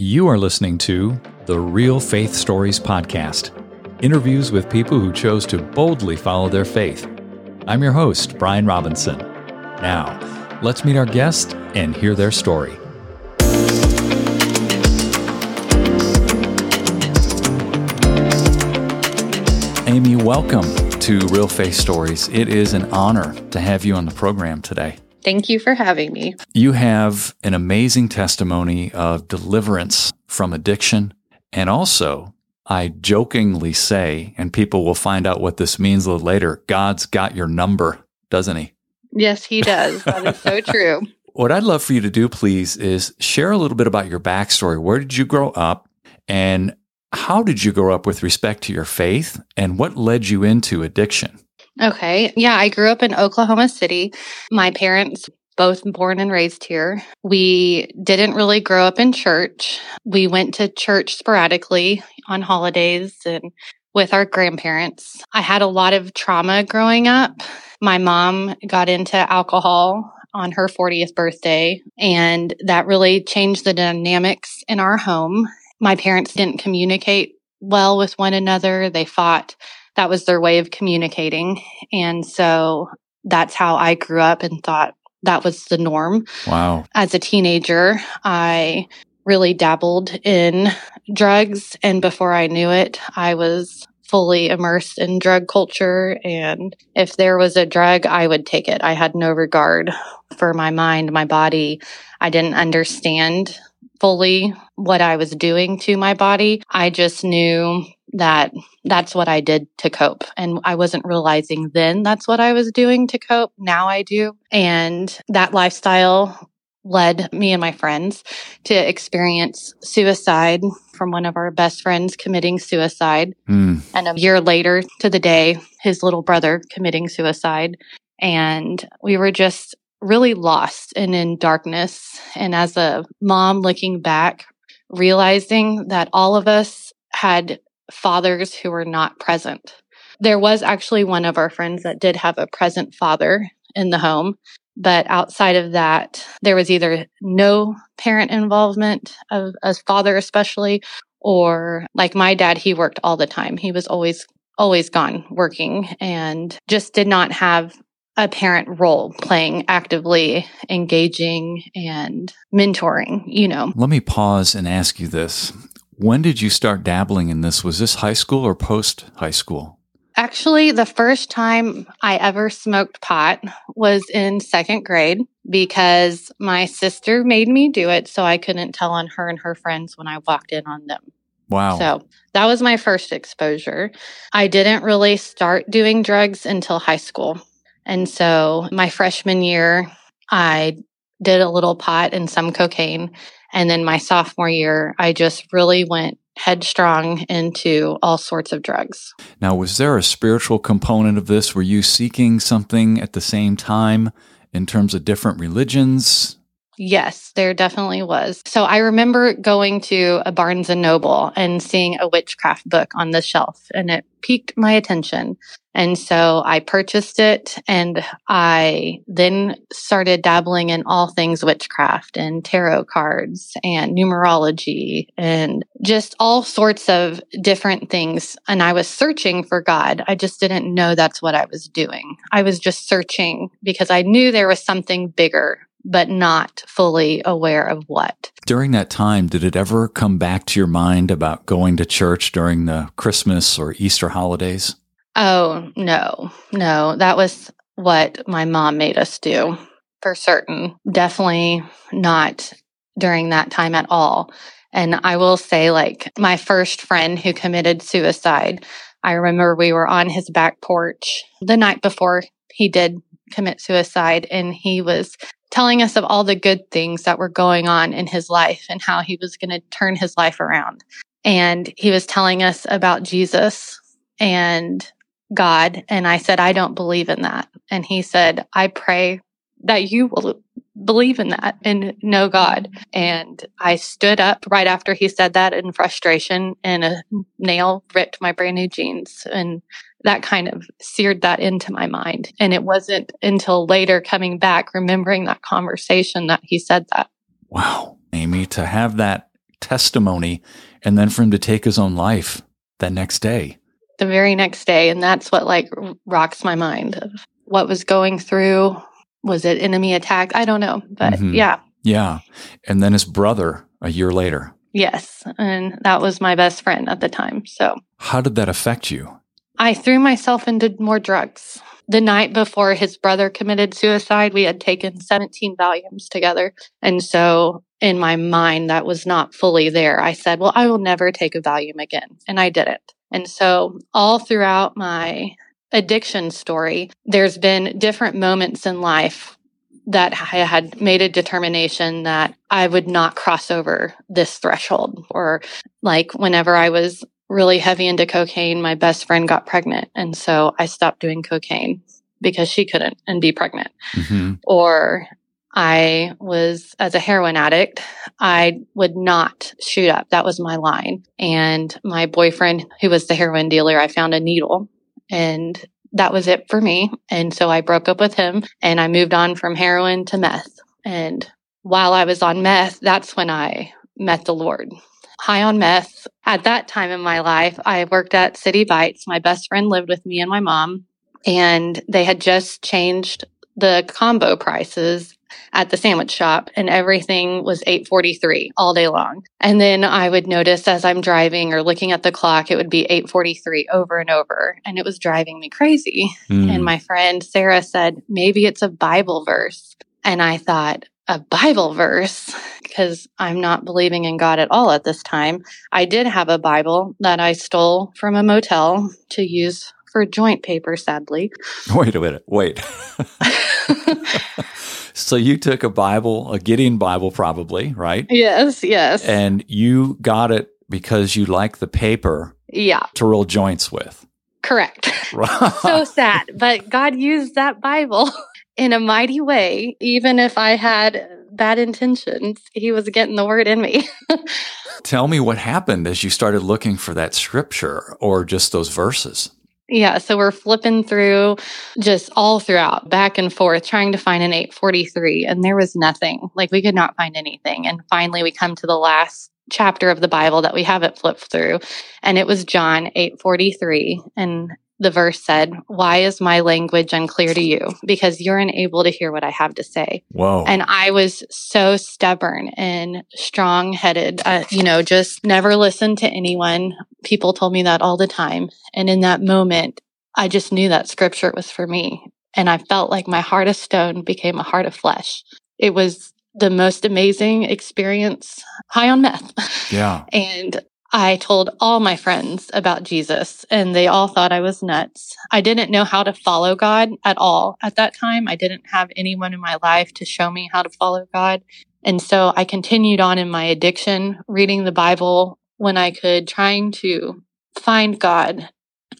You are listening to the Real Faith Stories Podcast interviews with people who chose to boldly follow their faith. I'm your host, Brian Robinson. Now, let's meet our guest and hear their story. Amy, welcome to Real Faith Stories. It is an honor to have you on the program today. Thank you for having me. You have an amazing testimony of deliverance from addiction. And also, I jokingly say, and people will find out what this means a little later God's got your number, doesn't he? Yes, he does. That is so true. What I'd love for you to do, please, is share a little bit about your backstory. Where did you grow up? And how did you grow up with respect to your faith? And what led you into addiction? Okay. Yeah, I grew up in Oklahoma City. My parents both born and raised here. We didn't really grow up in church. We went to church sporadically on holidays and with our grandparents. I had a lot of trauma growing up. My mom got into alcohol on her 40th birthday, and that really changed the dynamics in our home. My parents didn't communicate well with one another. They fought that was their way of communicating. And so that's how I grew up and thought that was the norm. Wow. As a teenager, I really dabbled in drugs. And before I knew it, I was fully immersed in drug culture. And if there was a drug, I would take it. I had no regard for my mind, my body. I didn't understand fully what I was doing to my body. I just knew that that's what I did to cope. And I wasn't realizing then that's what I was doing to cope. Now I do. And that lifestyle led me and my friends to experience suicide from one of our best friends committing suicide. Mm. And a year later to the day, his little brother committing suicide. And we were just really lost and in darkness. And as a mom looking back, realizing that all of us had fathers who were not present. There was actually one of our friends that did have a present father in the home, but outside of that, there was either no parent involvement of a father, especially, or like my dad, he worked all the time. He was always, always gone working and just did not have a parent role playing actively engaging and mentoring you know let me pause and ask you this when did you start dabbling in this? Was this high school or post high school? Actually, the first time I ever smoked pot was in second grade because my sister made me do it so I couldn't tell on her and her friends when I walked in on them. Wow. So that was my first exposure. I didn't really start doing drugs until high school. And so my freshman year, I did a little pot and some cocaine. And then my sophomore year, I just really went headstrong into all sorts of drugs. Now, was there a spiritual component of this? Were you seeking something at the same time in terms of different religions? Yes, there definitely was. So I remember going to a Barnes and Noble and seeing a witchcraft book on the shelf and it piqued my attention. And so I purchased it and I then started dabbling in all things witchcraft and tarot cards and numerology and just all sorts of different things. And I was searching for God. I just didn't know that's what I was doing. I was just searching because I knew there was something bigger but not fully aware of what. During that time, did it ever come back to your mind about going to church during the Christmas or Easter holidays? Oh, no, no. That was what my mom made us do for certain. Definitely not during that time at all. And I will say, like, my first friend who committed suicide, I remember we were on his back porch the night before he did commit suicide, and he was telling us of all the good things that were going on in his life and how he was going to turn his life around. And he was telling us about Jesus and God. And I said, I don't believe in that. And he said, I pray that you will believe in that and know God. And I stood up right after he said that in frustration and a nail ripped my brand new jeans. And that kind of seared that into my mind. And it wasn't until later coming back, remembering that conversation that he said that. Wow. Amy, to have that testimony and then for him to take his own life that next day. The very next day. And that's what like rocks my mind of what was going through. Was it enemy attack? I don't know. But mm-hmm. yeah. Yeah. And then his brother a year later. Yes. And that was my best friend at the time. So, how did that affect you? I threw myself into more drugs. The night before his brother committed suicide, we had taken 17 Valiums together. And so in my mind, that was not fully there. I said, well, I will never take a Valium again. And I didn't. And so all throughout my addiction story, there's been different moments in life that I had made a determination that I would not cross over this threshold. Or like whenever I was really heavy into cocaine, my best friend got pregnant. And so I stopped doing cocaine because she couldn't and be pregnant. Mm-hmm. Or I was, as a heroin addict, I would not shoot up. That was my line. And my boyfriend, who was the heroin dealer, I found a needle and that was it for me. And so I broke up with him and I moved on from heroin to meth. And while I was on meth, that's when I met the Lord. High on meth. At that time in my life, I worked at City Bites. My best friend lived with me and my mom, and they had just changed the combo prices at the sandwich shop and everything was 8:43 all day long. And then I would notice as I'm driving or looking at the clock it would be 8:43 over and over and it was driving me crazy. Mm. And my friend Sarah said, "Maybe it's a Bible verse." And I thought, a Bible verse because I'm not believing in God at all at this time. I did have a Bible that I stole from a motel to use for joint paper, sadly. Wait a minute. Wait. So you took a Bible, a Gideon Bible, probably, right? Yes, yes. And you got it because you like the paper. Yeah. To roll joints with. Correct. so sad. But God used that Bible in a mighty way. Even if I had bad intentions, He was getting the word in me. Tell me what happened as you started looking for that scripture or just those verses. Yeah, so we're flipping through just all throughout, back and forth, trying to find an 843, and there was nothing. Like we could not find anything. And finally, we come to the last chapter of the Bible that we haven't flipped through, and it was John 843. And the verse said, Why is my language unclear to you? Because you're unable to hear what I have to say. Whoa. And I was so stubborn and strong headed, uh, you know, just never listened to anyone. People told me that all the time. And in that moment, I just knew that scripture was for me. And I felt like my heart of stone became a heart of flesh. It was the most amazing experience high on meth. Yeah. and I told all my friends about Jesus and they all thought I was nuts. I didn't know how to follow God at all at that time. I didn't have anyone in my life to show me how to follow God. And so I continued on in my addiction, reading the Bible when I could, trying to find God.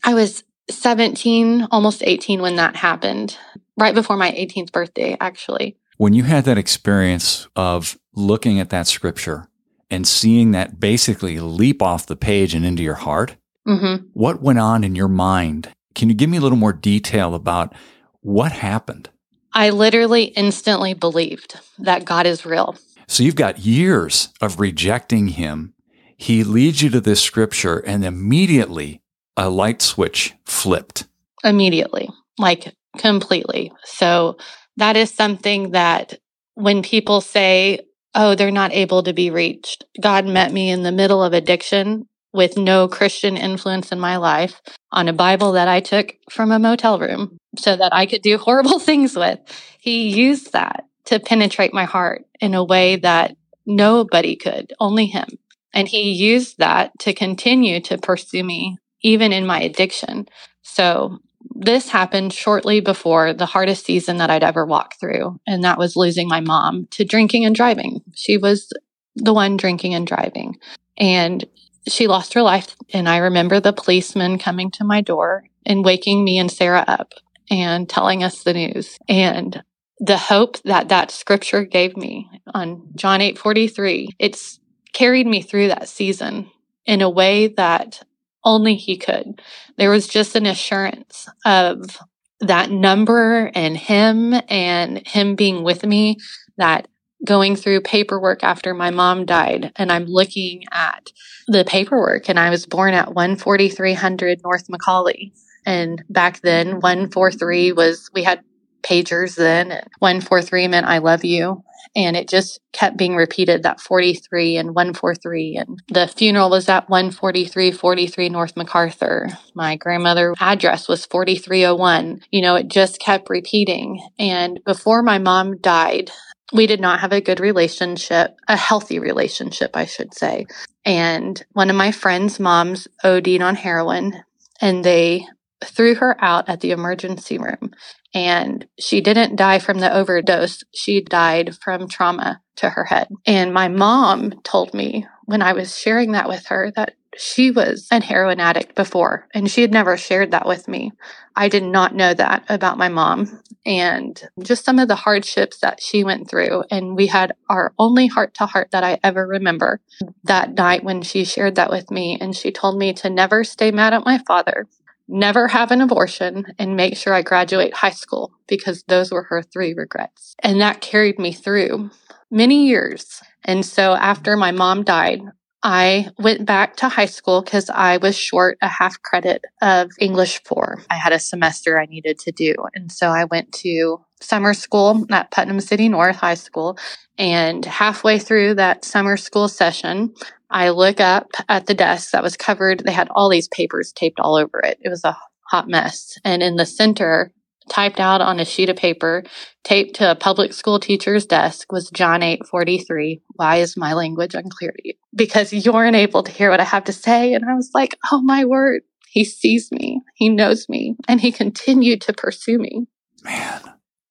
I was 17, almost 18 when that happened, right before my 18th birthday, actually. When you had that experience of looking at that scripture and seeing that basically leap off the page and into your heart, mm-hmm. what went on in your mind? Can you give me a little more detail about what happened? I literally instantly believed that God is real. So you've got years of rejecting him. He leads you to this scripture, and immediately a light switch flipped. Immediately, like completely. So that is something that when people say, oh, they're not able to be reached. God met me in the middle of addiction with no Christian influence in my life on a Bible that I took from a motel room so that I could do horrible things with. He used that to penetrate my heart in a way that nobody could, only him. And he used that to continue to pursue me even in my addiction. So this happened shortly before the hardest season that I'd ever walked through, and that was losing my mom to drinking and driving. She was the one drinking and driving, and she lost her life. And I remember the policeman coming to my door and waking me and Sarah up and telling us the news. And the hope that that scripture gave me on John 8 43, it's carried me through that season in a way that only he could. There was just an assurance of that number and him and him being with me that going through paperwork after my mom died and I'm looking at the paperwork and I was born at 14300 North Macaulay. And back then 143 was, we had pagers then. 143 meant I love you. And it just kept being repeated that 43 and 143. And the funeral was at 143, 43 North MacArthur. My grandmother address was 4301. You know, it just kept repeating. And before my mom died, we did not have a good relationship, a healthy relationship, I should say. And one of my friend's moms OD'd on heroin and they threw her out at the emergency room. And she didn't die from the overdose. She died from trauma to her head. And my mom told me when I was sharing that with her that she was a heroin addict before and she had never shared that with me. I did not know that about my mom and just some of the hardships that she went through. And we had our only heart to heart that I ever remember that night when she shared that with me. And she told me to never stay mad at my father, never have an abortion, and make sure I graduate high school because those were her three regrets. And that carried me through many years. And so after my mom died, I went back to high school because I was short a half credit of English 4. I had a semester I needed to do. And so I went to summer school at Putnam City North High School. And halfway through that summer school session, I look up at the desk that was covered. They had all these papers taped all over it. It was a hot mess. And in the center typed out on a sheet of paper, taped to a public school teacher's desk was John 8:43. Why is my language unclear to you? Because you aren't able to hear what I have to say. And I was like, oh my word, he sees me, he knows me, and he continued to pursue me. Man,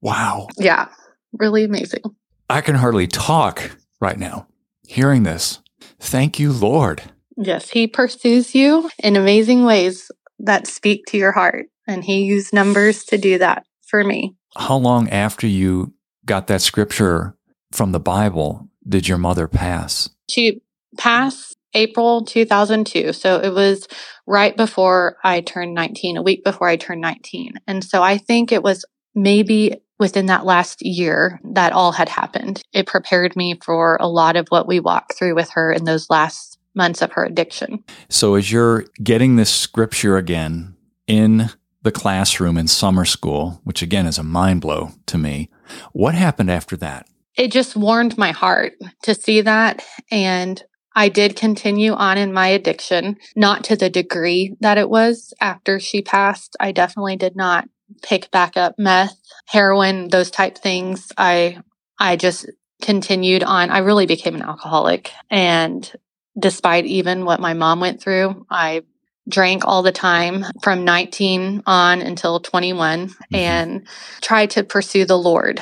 wow. Yeah, really amazing. I can hardly talk right now hearing this. Thank you, Lord. Yes, he pursues you in amazing ways that speak to your heart. And he used numbers to do that for me. How long after you got that scripture from the Bible did your mother pass? She passed April 2002. So it was right before I turned 19, a week before I turned 19. And so I think it was maybe within that last year that all had happened. It prepared me for a lot of what we walked through with her in those last months of her addiction. So as you're getting this scripture again in the classroom in summer school, which again is a mind blow to me. What happened after that? It just warmed my heart to see that. And I did continue on in my addiction, not to the degree that it was after she passed. I definitely did not pick back up meth, heroin, those type things. I, I just continued on. I really became an alcoholic. And despite even what my mom went through, I drank all the time from 19 on until 21 mm-hmm. and tried to pursue the Lord,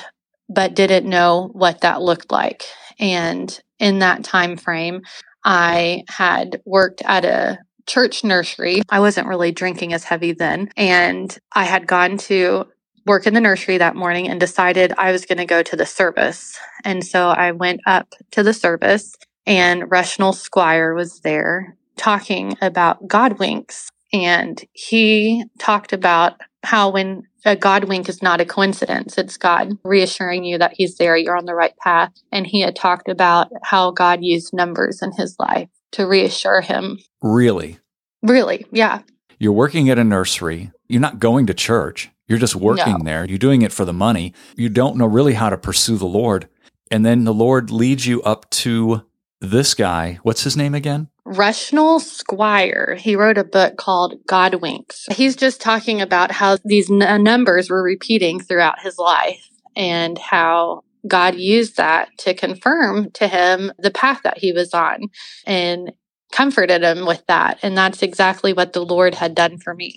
but didn't know what that looked like. And in that time frame, I had worked at a church nursery. I wasn't really drinking as heavy then. And I had gone to work in the nursery that morning and decided I was going to go to the service. And so I went up to the service and Rushnell Squire was there talking about God winks. And he talked about how when a God wink is not a coincidence, it's God reassuring you that He's there, you're on the right path. And he had talked about how God used numbers in his life to reassure him. Really? Really, yeah. You're working at a nursery, you're not going to church. You're just working no. there. You're doing it for the money. You don't know really how to pursue the Lord. And then the Lord leads you up to this guy. What's his name again? Rushnell Squire, he wrote a book called God Winks. He's just talking about how these n- uh, numbers were repeating throughout his life and how God used that to confirm to him the path that he was on and comforted him with that. And that's exactly what the Lord had done for me.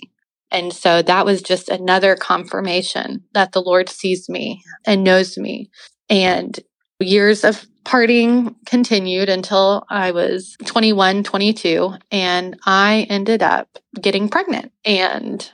And so that was just another confirmation that the Lord sees me and knows me. And years of partying continued until I was 21, 22, and I ended up getting pregnant. And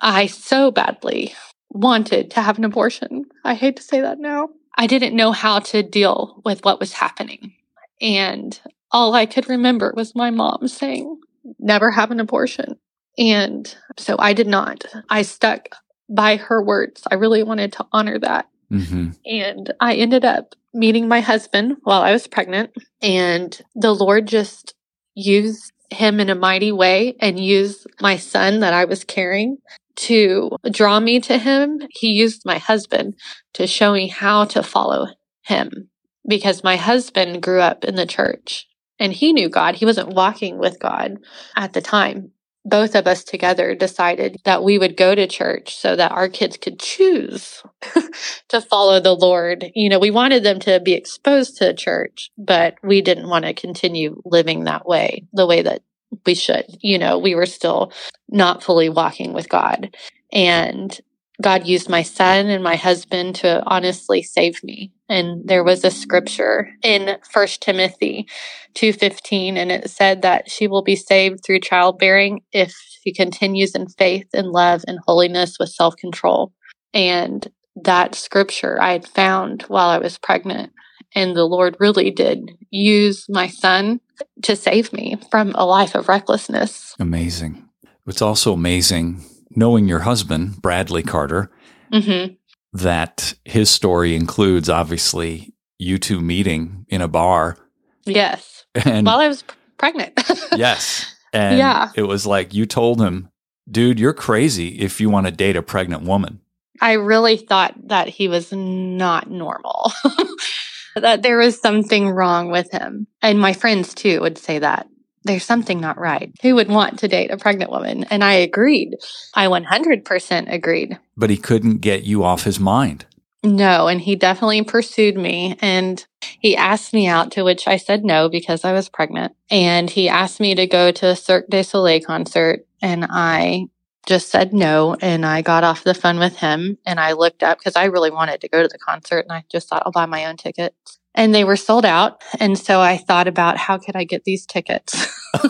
I so badly wanted to have an abortion. I hate to say that now. I didn't know how to deal with what was happening. And all I could remember was my mom saying, never have an abortion. And so I did not. I stuck by her words. I really wanted to honor that. Mm-hmm. And I ended up meeting my husband while I was pregnant. And the Lord just used him in a mighty way and used my son that I was carrying to draw me to him. He used my husband to show me how to follow him because my husband grew up in the church and he knew God. He wasn't walking with God at the time. Both of us together decided that we would go to church so that our kids could choose to follow the Lord. You know, we wanted them to be exposed to church, but we didn't want to continue living that way, the way that we should. You know, we were still not fully walking with God. And God used my son and my husband to honestly save me. And there was a scripture in First Timothy 2:15 and it said that she will be saved through childbearing if she continues in faith and love and holiness with self-control. And that scripture I had found while I was pregnant and the Lord really did use my son to save me from a life of recklessness. Amazing. It's also amazing knowing your husband, Bradley Carter, mm-hmm. that his story includes obviously you two meeting in a bar. Yes. And while I was pregnant. yes. And yeah. it was like you told him, dude, you're crazy if you want to date a pregnant woman. I really thought that he was not normal, that there was something wrong with him. And my friends too would say that there's something not right. Who would want to date a pregnant woman? And I agreed. I 100% agreed. But he couldn't get you off his mind. No, and he definitely pursued me and he asked me out to which I said no because I was pregnant. And he asked me to go to a Cirque du Soleil concert and I just said no and I got off the phone with him and I looked up because I really wanted to go to the concert and I just thought I'll buy my own tickets and they were sold out. And so I thought about how could I get these tickets?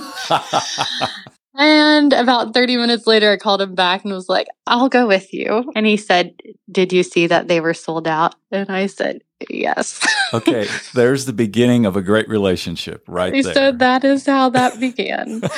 and about 30 minutes later, I called him back and was like, I'll go with you. And he said, Did you see that they were sold out? And I said, Yes. okay. There's the beginning of a great relationship, right? He there. said that is how that began.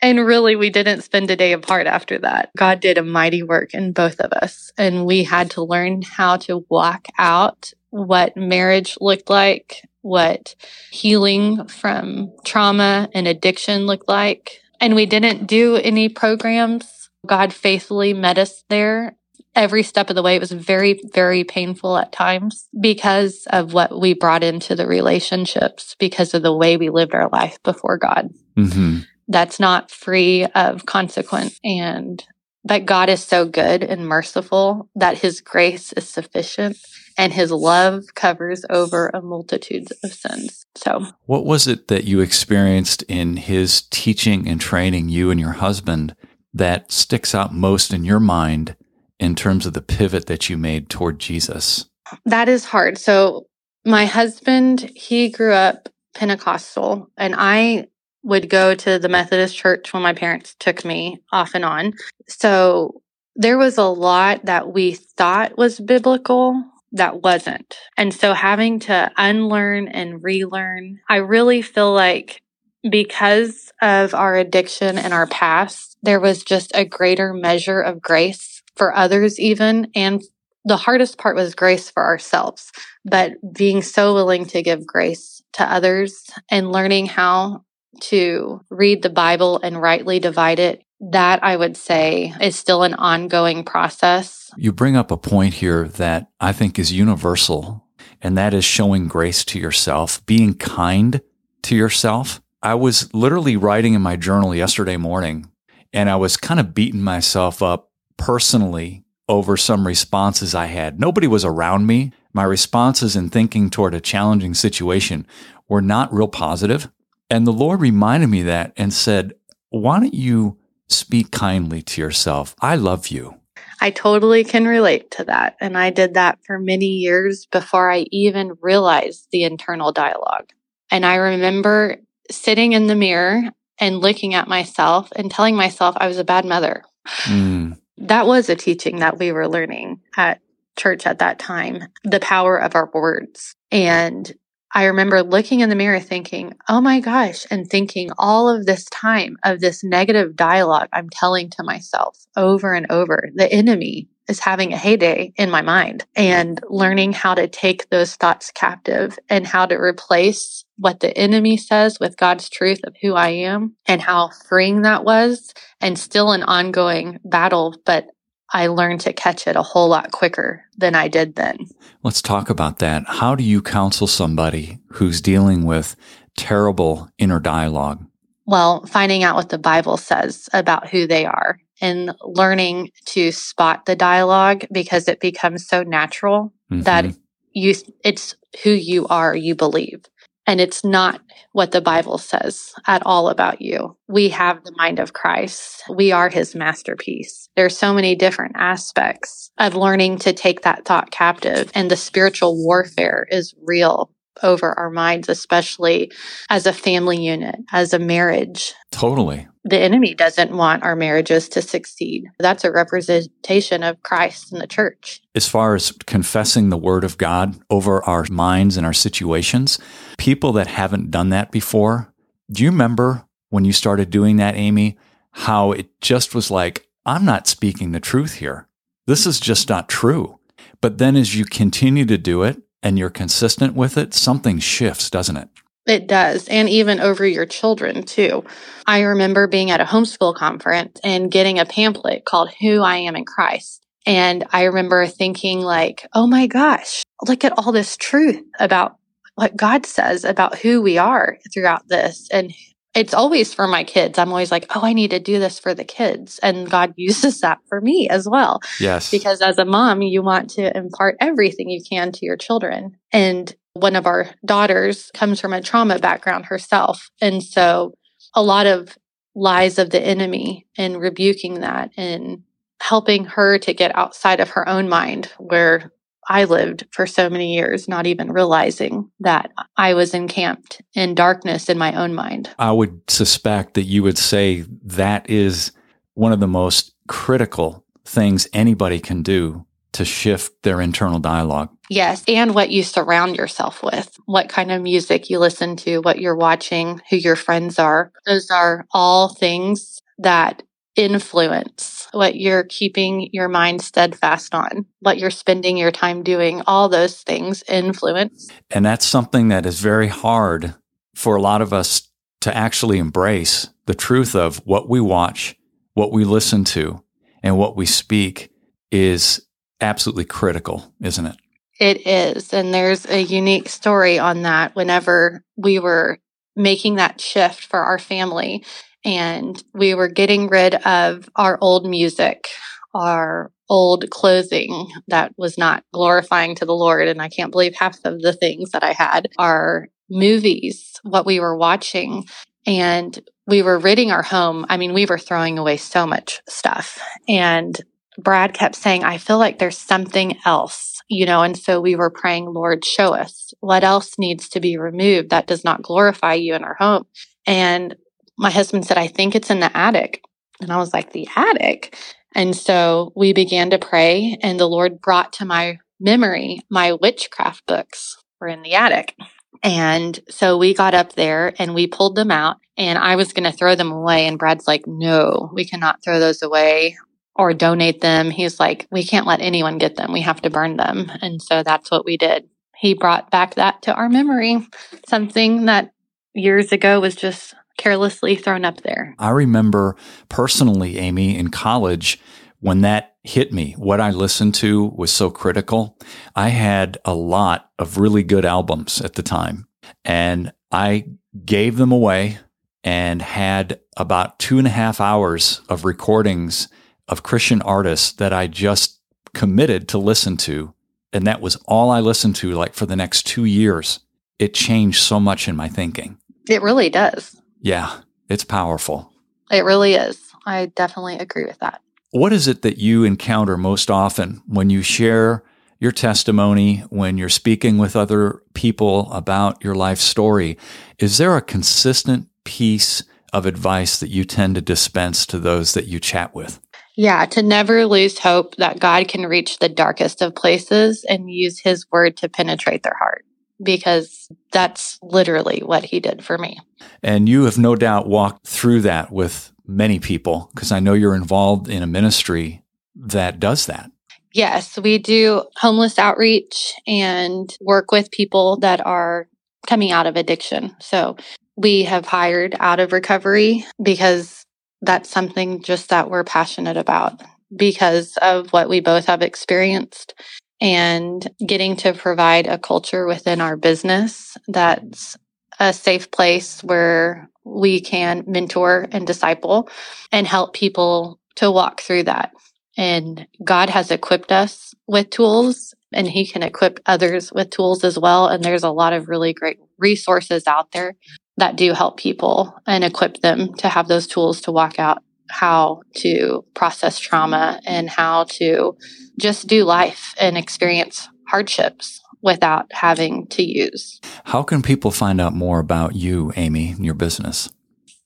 And really, we didn't spend a day apart after that. God did a mighty work in both of us. And we had to learn how to walk out what marriage looked like, what healing from trauma and addiction looked like. And we didn't do any programs. God faithfully met us there every step of the way. It was very, very painful at times because of what we brought into the relationships, because of the way we lived our life before God. Mm-hmm. That's not free of consequence. And but God is so good and merciful that his grace is sufficient and his love covers over a multitude of sins. So, what was it that you experienced in his teaching and training you and your husband that sticks out most in your mind in terms of the pivot that you made toward Jesus? That is hard. So, my husband, he grew up Pentecostal, and I would go to the Methodist church when my parents took me off and on. So, there was a lot that we thought was biblical that wasn't. And so having to unlearn and relearn, I really feel like because of our addiction and our past, there was just a greater measure of grace for others, even. And the hardest part was grace for ourselves, but being so willing to give grace to others and learning how to read the Bible and rightly divide it that I would say is still an ongoing process. You bring up a point here that I think is universal, and that is showing grace to yourself, being kind to yourself. I was literally writing in my journal yesterday morning, and I was kind of beating myself up personally over some responses I had. Nobody was around me. My responses in thinking toward a challenging situation were not real positive. And the Lord reminded me that and said, Why don't you speak kindly to yourself. I love you. I totally can relate to that. And I did that for many years before I even realized the internal dialogue. And I remember sitting in the mirror and looking at myself and telling myself I was a bad mother. Mm. That was a teaching that we were learning at church at that time the power of our words. And I remember looking in the mirror thinking, oh my gosh, and thinking all of this time of this negative dialogue I'm telling to myself over and over. The enemy is having a heyday in my mind and learning how to take those thoughts captive and how to replace what the enemy says with God's truth of who I am and how freeing that was and still an ongoing battle, but I learned to catch it a whole lot quicker than I did then. Let's talk about that. How do you counsel somebody who's dealing with terrible inner dialogue? Well, finding out what the Bible says about who they are and learning to spot the dialogue because it becomes so natural mm-hmm. that you it's who you are, you believe. And it's not what the Bible says at all about you. We have the mind of Christ. We are his masterpiece. There's so many different aspects of learning to take that thought captive and the spiritual warfare is real over our minds, especially as a family unit, as a marriage. Totally. The enemy doesn't want our marriages to succeed. That's a representation of Christ and the church. As far as confessing the word of God over our minds and our situations, people that haven't done that before, do you remember when you started doing that, Amy? How it just was like, I'm not speaking the truth here. This is just not true. But then as you continue to do it, and you're consistent with it, something shifts, doesn't it? It does. And even over your children, too. I remember being at a homeschool conference and getting a pamphlet called Who I Am in Christ. And I remember thinking, like, oh my gosh, look at all this truth about what God says about who we are throughout this and it's always for my kids. I'm always like, oh, I need to do this for the kids. And God uses that for me as well. Yes. Because as a mom, you want to impart everything you can to your children. And one of our daughters comes from a trauma background herself. And so a lot of lies of the enemy and rebuking that and helping her to get outside of her own mind where I lived for so many years, not even realizing that I was encamped in darkness in my own mind. I would suspect that you would say that is one of the most critical things anybody can do to shift their internal dialogue. Yes, and what you surround yourself with, what kind of music you listen to, what you're watching, who your friends are. Those are all things that influence what you're keeping your mind steadfast on, what you're spending your time doing, all those things influence. And that's something that is very hard for a lot of us to actually embrace the truth of what we watch, what we listen to, and what we speak is absolutely critical, isn't it? It is. And there's a unique story on that whenever we were making that shift for our family and we were getting rid of our old music, our old clothing that was not glorifying to the Lord. And I can't believe half of the things that I had are movies, what we were watching. And we were ridding our home. I mean, we were throwing away so much stuff. And Brad kept saying, I feel like there's something else, you know, and so we were praying, Lord, show us what else needs to be removed that does not glorify you in our home. And my husband said, I think it's in the attic. And I was like, the attic? And so we began to pray, and the Lord brought to my memory my witchcraft books were in the attic. And so we got up there and we pulled them out, and I was going to throw them away. And Brad's like, no, we cannot throw those away or donate them. He's like, we can't let anyone get them. We have to burn them. And so that's what we did. He brought back that to our memory, something that years ago was just carelessly thrown up there. I remember personally, Amy, in college, when that hit me, what I listened to was so critical. I had a lot of really good albums at the time, and I gave them away and had about two and a half hours of recordings of Christian artists that I just committed to listen to. And that was all I listened to, like for the next two years. It changed so much in my thinking. It really does. Yeah, it's powerful. It really is. I definitely agree with that. What is it that you encounter most often when you share your testimony, when you're speaking with other people about your life story? Is there a consistent piece of advice that you tend to dispense to those that you chat with? Yeah, to never lose hope that God can reach the darkest of places and use his word to penetrate their heart because that's literally what he did for me. And you have no doubt walked through that with many people because I know you're involved in a ministry that does that. Yes, we do homeless outreach and work with people that are coming out of addiction. So we have hired out of recovery because that's something just that we're passionate about because of what we both have experienced and getting to provide a culture within our business that's a safe place where we can mentor and disciple and help people to walk through that. And God has equipped us with tools and he can equip others with tools as well. And there's a lot of really great resources out there that do help people and equip them to have those tools to walk out how to process trauma and how to just do life and experience hardships without having to use. How can people find out more about you, Amy, and your business?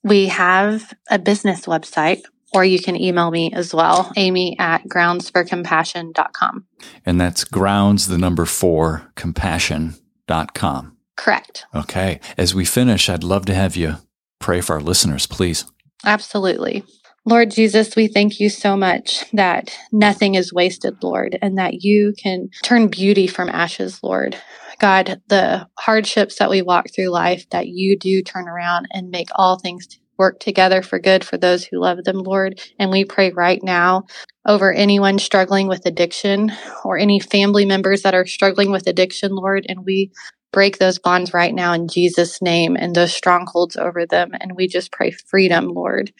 We have a business website, or you can email me as well, amy at grounds4compassion.com. And that's grounds, the number four, compassion.com. Correct. Okay. As we finish, I'd love to have you pray for our listeners, please. Absolutely. Lord Jesus, we thank you so much that nothing is wasted, Lord, and that you can turn beauty from ashes, Lord. God, the hardships that we walk through life, that you do turn around and make all things work together for good for those who love them, Lord. And we pray right now over anyone struggling with addiction or any family members that are struggling with addiction, Lord. And we break those bonds right now in Jesus' name and those strongholds over them. And we just pray freedom, Lord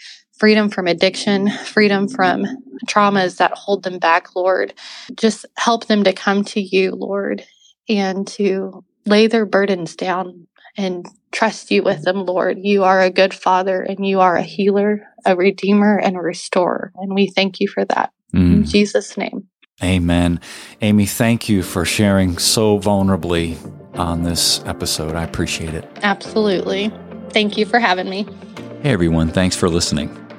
freedom from addiction, freedom from traumas that hold them back, Lord. Just help them to come to you, Lord, and to lay their burdens down and trust you with them, Lord. You are a good father and you are a healer, a redeemer, and a restorer. And we thank you for that. Mm. In Jesus' name. Amen. Amy, thank you for sharing so vulnerably on this episode. I appreciate it. Absolutely. Thank you for having me. Hey, everyone. Thanks for listening.